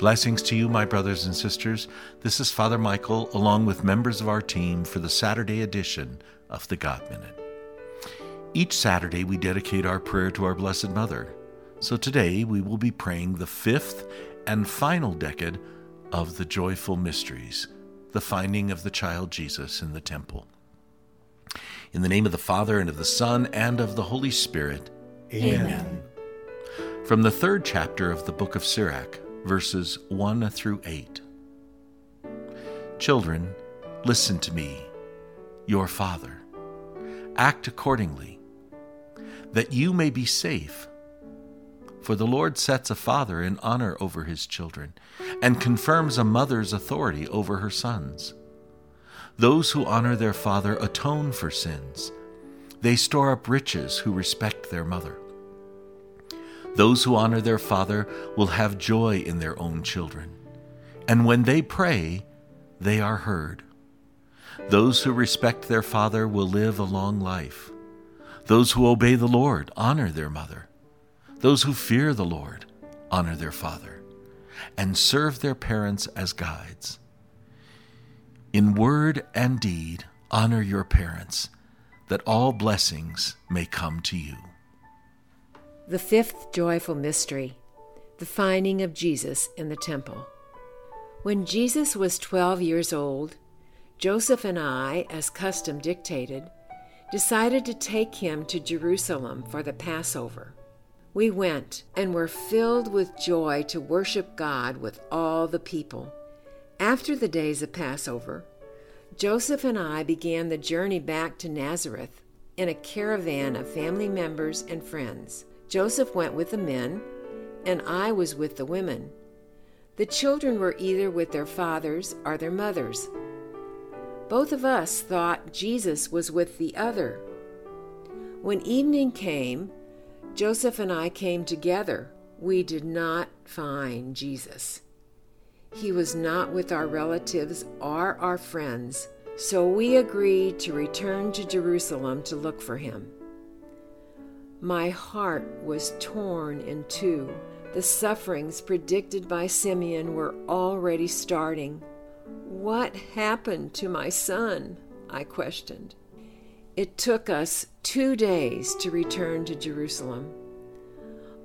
Blessings to you, my brothers and sisters. This is Father Michael, along with members of our team for the Saturday edition of the God Minute. Each Saturday, we dedicate our prayer to our Blessed Mother. So today, we will be praying the fifth and final decade of the joyful mysteries, the finding of the child Jesus in the temple. In the name of the Father, and of the Son, and of the Holy Spirit. Amen. From the third chapter of the book of Sirach, verses 1 through 8. Children, listen to me, your Father. Act accordingly, that you may be safe. For the Lord sets a father in honor over his children, and confirms a mother's authority over her sons. Those who honor their father atone for sins. They store up riches who respect their mother. Those who honor their father will have joy in their own children, and when they pray, they are heard. Those who respect their father will live a long life. Those who obey the Lord honor their mother. Those who fear the Lord honor their father, and serve their parents as guides. In word and deed, honor your parents, that all blessings may come to you. The fifth joyful mystery, the finding of Jesus in the temple. When Jesus was 12 years old, Joseph and I, as custom dictated, decided to take him to Jerusalem for the Passover. We went and were filled with joy to worship God with all the people. After the days of Passover, Joseph and I began the journey back to Nazareth in a caravan of family members and friends. Joseph went with the men, and I was with the women. The children were either with their fathers or their mothers. Both of us thought Jesus was with the other. When evening came, Joseph and I came together. We did not find Jesus. He was not with our relatives or our friends, so we agreed to return to Jerusalem to look for him. My heart was torn in two. The sufferings predicted by Simeon were already starting. What happened to my son? I questioned. It took us two days to return to Jerusalem.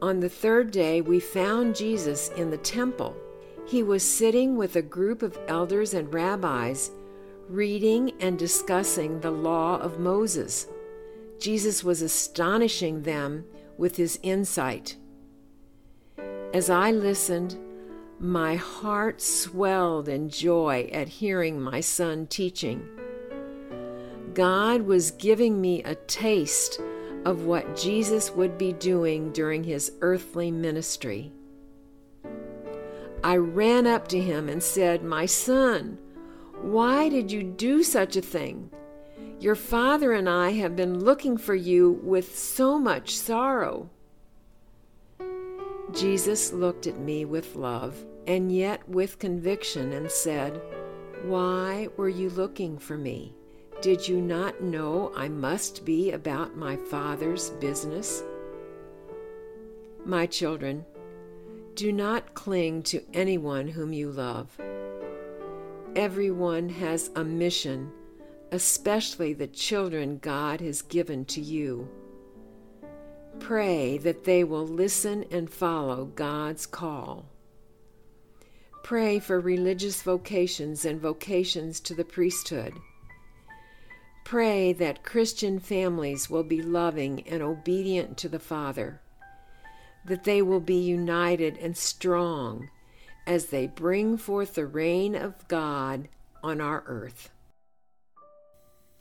On the third day, we found Jesus in the temple. He was sitting with a group of elders and rabbis, reading and discussing the law of Moses. Jesus was astonishing them with his insight. As I listened, my heart swelled in joy at hearing my son teaching. God was giving me a taste of what Jesus would be doing during his earthly ministry. I ran up to him and said, My son, why did you do such a thing? Your father and I have been looking for you with so much sorrow. Jesus looked at me with love and yet with conviction and said, Why were you looking for me? Did you not know I must be about my Father's business? My children, do not cling to anyone whom you love. Everyone has a mission especially the children God has given to you. Pray that they will listen and follow God's call. Pray for religious vocations and vocations to the priesthood. Pray that Christian families will be loving and obedient to the Father, that they will be united and strong as they bring forth the reign of God on our earth.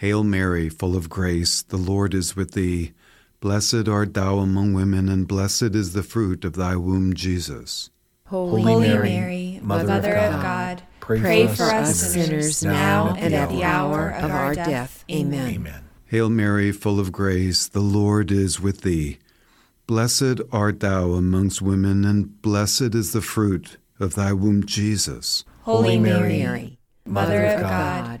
Hail Mary, full of grace, the Lord is with thee. Blessed art thou among women, and blessed is the fruit of thy womb, Jesus. Holy, Mary, Mother, of God, pray, for us sinners now and at the hour of our death. Amen. Amen. Hail Mary, full of grace, the Lord is with thee. Blessed art thou amongst women, and blessed is the fruit of thy womb, Jesus. Holy Mary, Mother of God,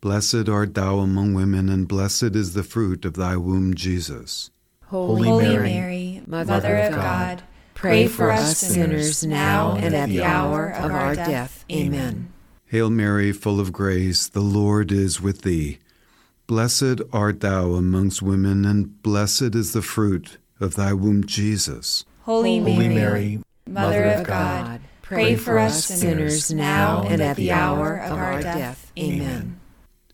Blessed art thou among women, and blessed is the fruit of thy womb, Jesus. Holy Mary, Mother of God, pray for us sinners now and at the hour of our death. Amen. Hail Mary, full of grace, the Lord is with thee. Blessed art thou amongst women, and blessed is the fruit of thy womb, Jesus. Holy Holy Mary, Mary, Mother of God, pray for us sinners now and at the hour of our death. Amen.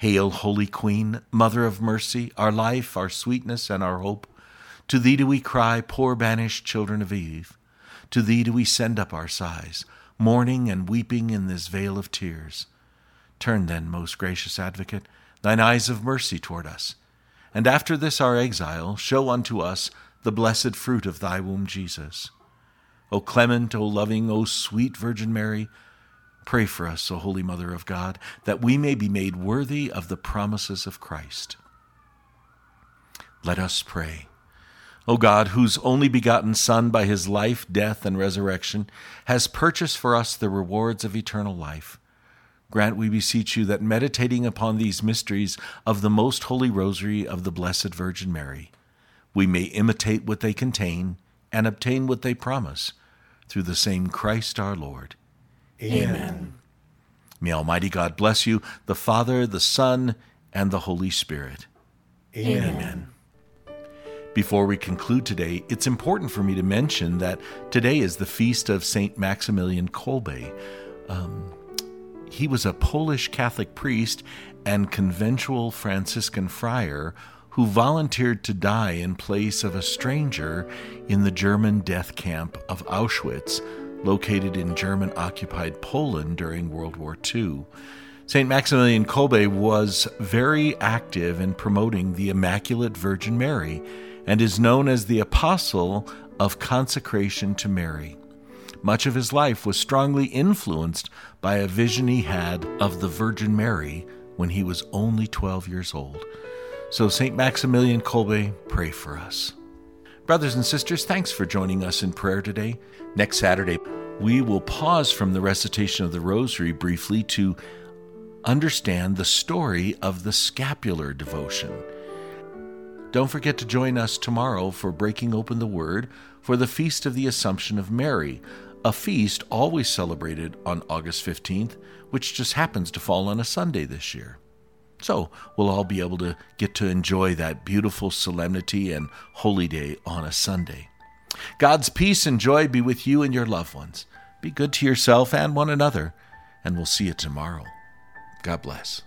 Hail, Holy Queen, Mother of mercy, our life, our sweetness, and our hope. To thee do we cry, poor banished children of Eve. To thee do we send up our sighs, mourning and weeping in this vale of tears. Turn then, most gracious Advocate, thine eyes of mercy toward us, and after this our exile, show unto us the blessed fruit of thy womb, Jesus. O clement, O loving, O sweet Virgin Mary, pray for us, O Holy Mother of God, that we may be made worthy of the promises of Christ. Let us pray. O God, whose only begotten Son, by his life, death, and resurrection, has purchased for us the rewards of eternal life, grant, we beseech you, that meditating upon these mysteries of the most holy rosary of the Blessed Virgin Mary, we may imitate what they contain and obtain what they promise, through the same Christ our Lord. Amen. May Almighty God bless you, the Father, the Son, and the Holy Spirit. Amen. Before we conclude today, it's important for me to mention that today is the feast of St. Maximilian Kolbe. Um, he was a Polish Catholic priest and conventual Franciscan friar who volunteered to die in place of a stranger in the German death camp of Auschwitz, located in German occupied Poland during World War II. St. Maximilian Kolbe was very active in promoting the Immaculate Virgin Mary and is known as the Apostle of Consecration to Mary. Much of his life was strongly influenced by a vision he had of the Virgin Mary when he was only 12 years old. So, St. Maximilian Kolbe, pray for us. Brothers and sisters, thanks for joining us in prayer today. Next Saturday, we will pause from the recitation of the Rosary briefly to understand the story of the scapular devotion. Don't forget to join us tomorrow for Breaking Open the Word for the Feast of the Assumption of Mary, a feast always celebrated on August 15th, which just happens to fall on a Sunday this year. So we'll all be able to get to enjoy that beautiful solemnity and holy day on a Sunday. God's peace and joy be with you and your loved ones. Be good to yourself and one another, and we'll see you tomorrow. God bless.